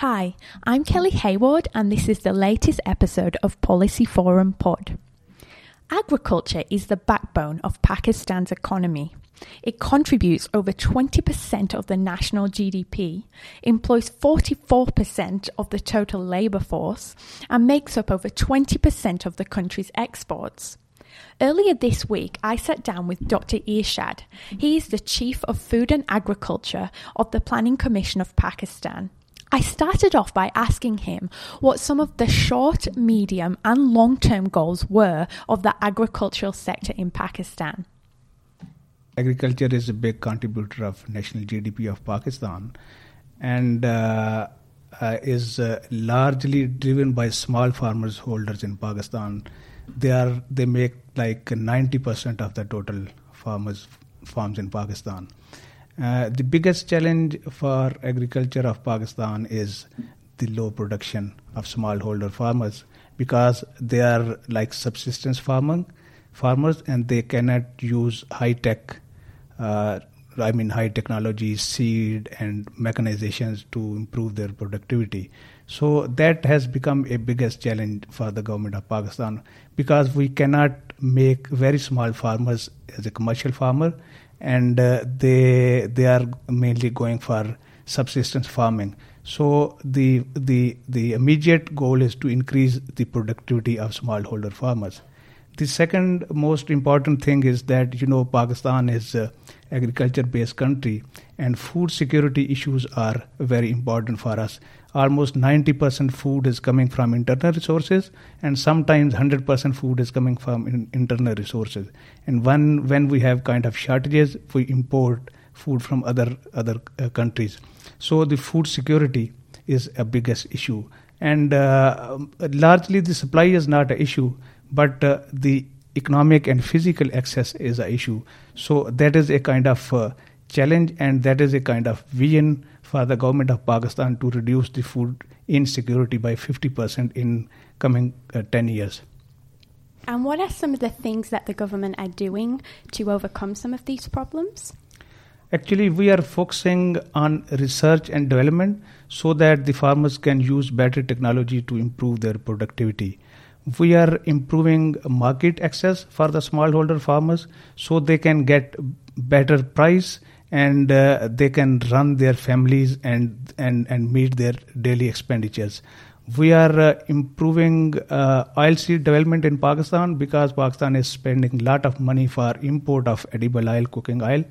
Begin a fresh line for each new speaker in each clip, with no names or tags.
Hi, I'm Kelly Hayward and this is the latest episode of Policy Forum Pod. Agriculture is the backbone of Pakistan's economy. It contributes over 20% of the national GDP, employs 44% of the total labour force, and makes up over 20% of the country's exports. Earlier this week, I sat down with Dr. Irshad. He is the Chief of Food and Agriculture of the Planning Commission of Pakistan. I started off by asking him what some of the short, medium, and long term goals were of the agricultural sector in Pakistan.
Agriculture is a big contributor of national GDP of Pakistan and uh, uh, is uh, largely driven by small farmers holders in Pakistan. They are they make like 90% of the total farmers farms in Pakistan. Uh, the biggest challenge for agriculture of Pakistan is the low production of smallholder farmers because they are like subsistence farming farmers and they cannot use high tech uh, I mean high technology seed and mechanizations to improve their productivity. So that has become a biggest challenge for the government of Pakistan because we cannot make very small farmers as a commercial farmer and uh, they they are mainly going for subsistence farming. So the the the immediate goal is to increase the productivity of smallholder farmers. The second most important thing is that you know Pakistan is a agriculture based country and food security issues are very important for us almost 90% food is coming from internal resources and sometimes 100% food is coming from in, internal resources. And when when we have kind of shortages we import food from other other uh, countries. So the food security is a biggest issue. And uh, largely the supply is not an issue but uh, the economic and physical access is an issue. So that is a kind of uh, challenge and that is a kind of vision for the government of Pakistan to reduce the food insecurity by 50% in coming uh, 10 years.
And what are some of the things that the government are doing to overcome some of these problems?
Actually, we are focusing on research and development so that the farmers can use better technology to improve their productivity. We are improving market access for the smallholder farmers so they can get better price and uh, they can run their families and and and meet their daily expenditures we are uh, improving uh, oilseed development in Pakistan because Pakistan is spending a lot of money for import of edible oil, cooking oil,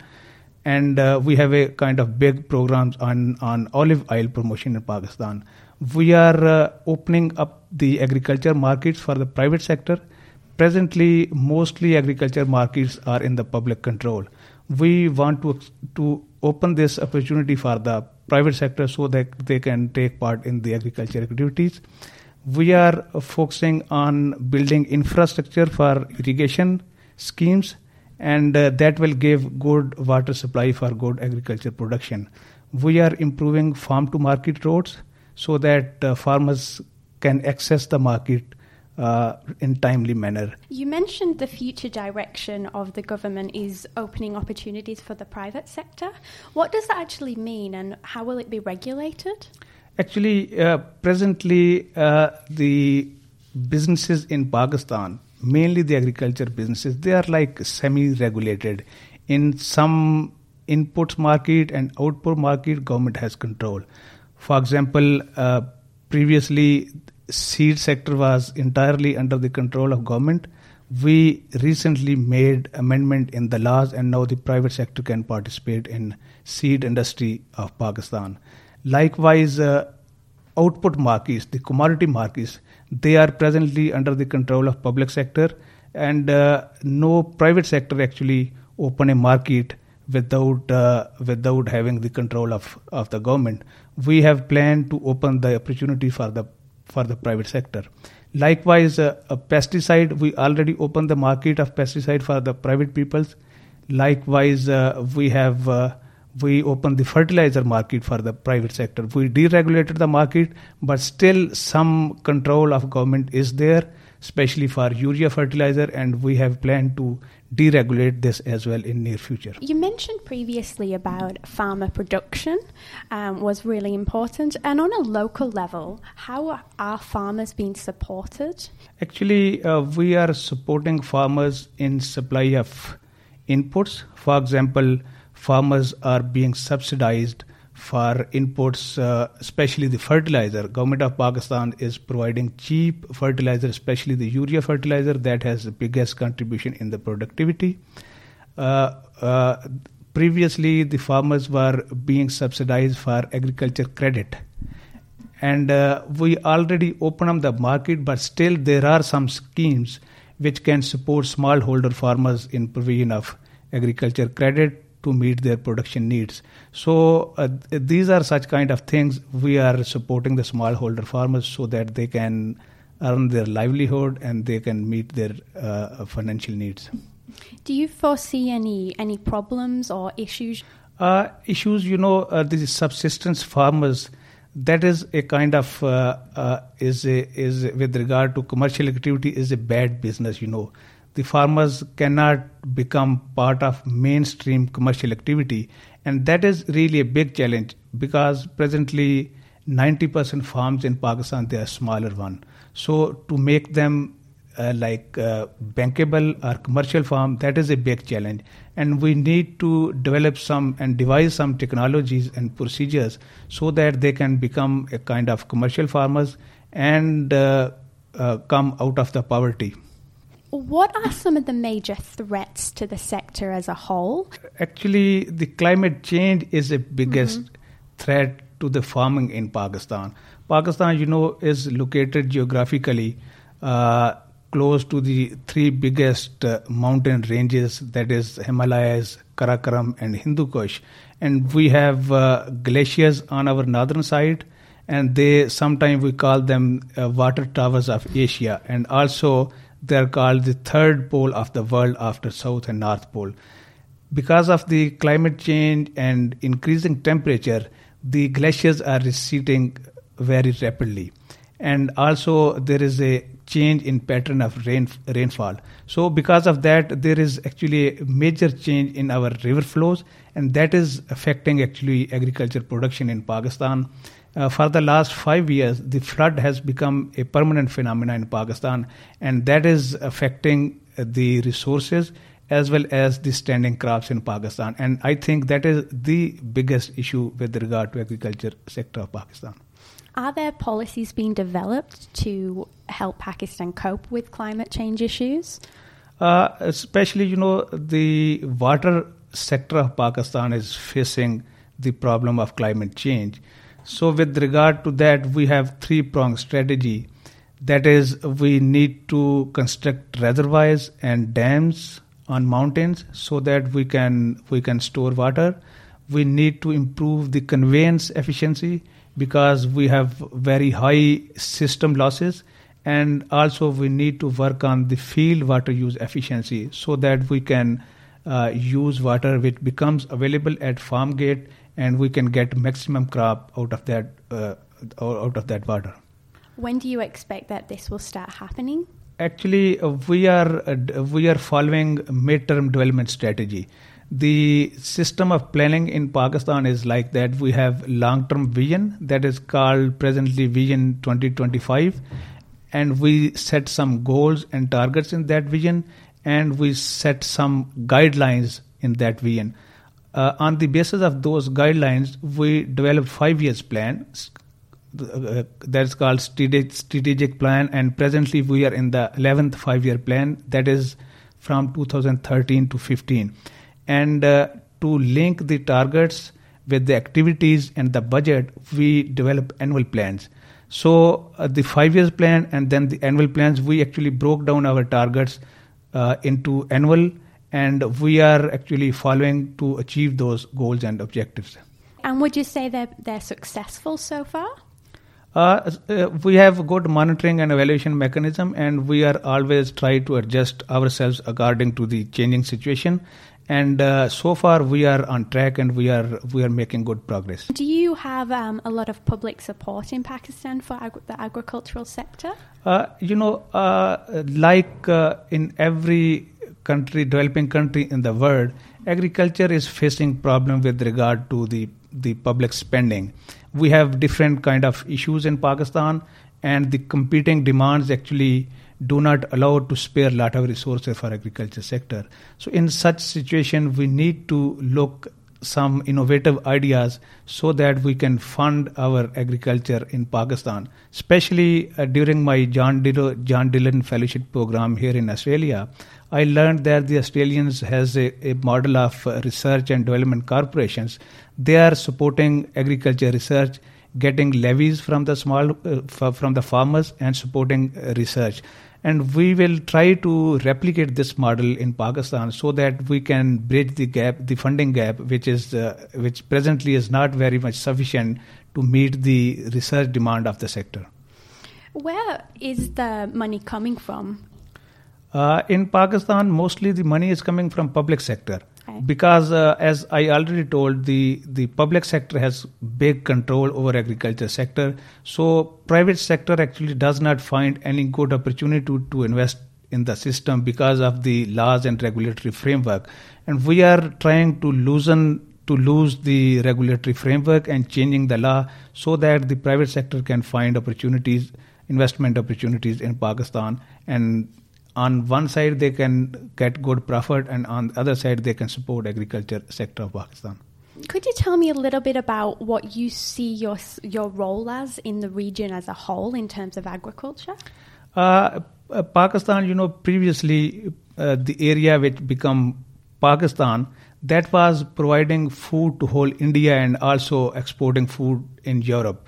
and uh, we have a kind of big programs on on olive oil promotion in Pakistan. We are uh, opening up the agriculture markets for the private sector. Presently, mostly agriculture markets are in the public control we want to to open this opportunity for the private sector so that they can take part in the agriculture activities. We are focusing on building infrastructure for irrigation schemes, and uh, that will give good water supply for good agriculture production. We are improving farm to market roads so that uh, farmers can access the market uh, in timely manner.
You mentioned the future direction of the government is opening opportunities for the private sector. What does that actually mean, and how will it be regulated?
Actually, uh, presently, uh, the businesses in Pakistan, mainly the agriculture businesses, they are like semi-regulated. In some inputs market and output market, government has control. For example, uh, previously seed sector was entirely under the control of government. We recently made amendment in the laws, and now the private sector can participate in seed industry of Pakistan. Likewise, uh, output markets, the commodity markets, they are presently under the control of public sector, and uh, no private sector actually open a market without uh, without having the control of, of the government. We have planned to open the opportunity for the for the private sector. Likewise, uh, a pesticide we already opened the market of pesticide for the private peoples. Likewise, uh, we have uh, we opened the fertilizer market for the private sector. We deregulated the market, but still some control of government is there, especially for urea fertilizer, and we have planned to deregulate this as well in near future.
You mentioned previously about farmer production um, was really important, and on a local level, how are farmers being supported?
Actually, uh, we are supporting farmers in supply of inputs. For example, farmers are being subsidized for inputs, uh, especially the fertilizer. Government of Pakistan is providing cheap fertilizer, especially the urea fertilizer that has the biggest contribution in the productivity. Uh, uh, previously, the farmers were being subsidized for agriculture credit. And uh, we already opened up the market, but still there are some schemes which can support smallholder farmers in provision of agriculture credit to meet their production needs. So uh, these are such kind of things we are supporting the smallholder farmers so that they can earn their livelihood and they can meet their uh, financial needs.
Do you foresee any any problems or issues?
Uh, issues, you know, uh, these subsistence farmers. That is a kind of uh, uh, is a, is with regard to commercial activity is a bad business. You know, the farmers cannot become part of mainstream commercial activity. And that is really a big challenge because presently 90% farms in pakistan they are smaller one. So to make them uh, like uh, bankable or commercial farm that is a big challenge. And we need to develop some and devise some technologies and procedures so that they can become a kind of commercial farmers and uh, uh come out of the poverty
what are some of the major threats to the sector as a whole?
Actually, the climate change is the biggest mm-hmm. threat to the farming in Pakistan. Pakistan, you know, is located geographically uh, close to the three biggest uh, mountain ranges that is Himalayas, Karakoram, and Hindu Kush. And we have uh, glaciers on our northern side, and they sometimes we call them uh, water towers of Asia, and also they are called the third pole of the world after South and North Pole. Because of the climate change and increasing temperature, the glaciers are receding very rapidly. And also, there is a change in pattern of rain, rainfall. So, because of that, there is actually a major change in our river flows, and that is affecting actually agriculture production in Pakistan. Uh, for the last five years, the flood has become a permanent phenomenon in Pakistan, and that is affecting the resources as well as the standing crops in Pakistan. And I think that is the biggest issue with regard to agriculture sector of Pakistan.
Are there policies being developed to help Pakistan cope with climate change issues?
Uh, especially, you know, the water sector of Pakistan is facing the problem of climate change. So, with regard to that, we have three pronged strategy. That is, we need to construct reservoirs and dams on mountains so that we can we can store water. We need to improve the conveyance efficiency because we have very high system losses and also we need to work on the field water use efficiency so that we can uh, use water which becomes available at farm gate and we can get maximum crop out of that uh, out of that water.
When do you expect that this will start happening?
Actually, uh, we are uh, we are following mid-term development strategy. The system of planning in Pakistan is like that. We have long-term vision that is called presently Vision 2025, and we set some goals and targets in that vision, and we set some guidelines in that vision uh, on the basis of those guidelines, we developed five years plan. Uh, that's called strategic plan, and presently we are in the 11th five year plan. That is from 2013 to 15, and uh, to link the targets with the activities and the budget, we develop annual plans. So uh, the five years plan and then the annual plans, we actually broke down our targets uh, into annual and we are actually following to achieve those goals and objectives.
And would you say they're, they're successful so far?
Uh, uh, we have a good monitoring and evaluation mechanism, and we are always try to adjust ourselves according to the changing situation. And uh, so far, we are on track, and we are we are making good progress.
Do you have um, a lot of public support in Pakistan for ag- the agricultural sector?
Uh, you know, uh, like uh, in every country, developing country in the world, agriculture is facing problem with regard to the the public spending we have different kind of issues in Pakistan, and the competing demands actually do not allow to spare lot of resources for agriculture sector. So in such situation, we need to look some innovative ideas so that we can fund our agriculture in Pakistan. Especially uh, during my John Dillon, John Dillon Fellowship program here in Australia, I learned that the Australians has a, a model of uh, research and development corporations. They are supporting agriculture research, getting levies from the small uh, f- from the farmers, and supporting uh, research. And we will try to replicate this model in Pakistan so that we can bridge the gap, the funding gap, which is uh, which presently is not very much sufficient to meet the research demand of the sector.
Where is the money coming from?
Uh, in Pakistan, mostly the money is coming from public sector Because, uh, as I already told, the the public sector has big control over agriculture sector. So private sector actually does not find any good opportunity to, to invest in the system because of the laws and regulatory framework, and we are trying to loosen to lose the regulatory framework and changing the law so that the private sector can find opportunities, investment opportunities in Pakistan and on one side they can get good profit and on the other side they can support agriculture sector of pakistan
Could you tell me a little bit about what you see your your role as in the region as a whole in terms of agriculture?
uh, uh, pakistan you know previously uh, the area which become pakistan that was providing food to whole india and also exporting food in europe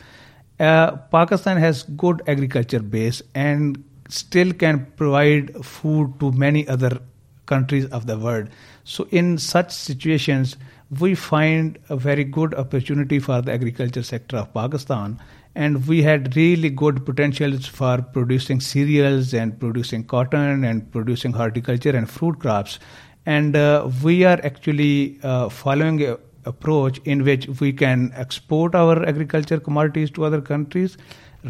uh, pakistan has good agriculture base and still can provide food to many other countries of the world. So, in such situations, we find a very good opportunity for the agriculture sector of Pakistan. And we had really good potentials for producing cereals and producing cotton and producing horticulture and fruit crops. And uh, we are actually uh, following a approach in which we can export our agriculture commodities to other countries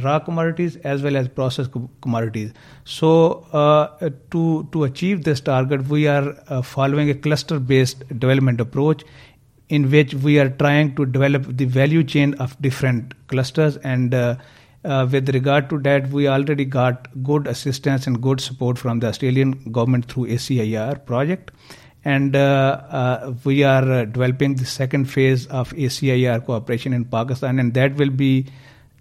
raw commodities as well as processed commodities. So, uh, to to achieve this target, we are uh, following a cluster-based development approach, in which we are trying to develop the value chain of different clusters. And uh, uh with regard to that, we already got good assistance and good support from the Australian government through ACIAR project. And uh, uh, we are developing the second phase of ACIAR cooperation in Pakistan, and that will be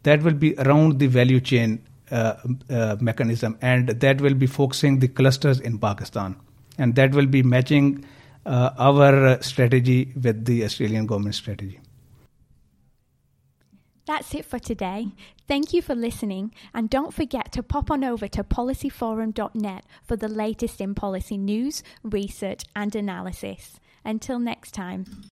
that will be around the value chain uh, uh, mechanism and that will be focusing the clusters in Pakistan and that will be matching uh, our strategy with the Australian government strategy.
That's it for today. Thank you for listening, and don't forget to pop on over to policyforum.net for the latest in policy news, research, and analysis. Until next time.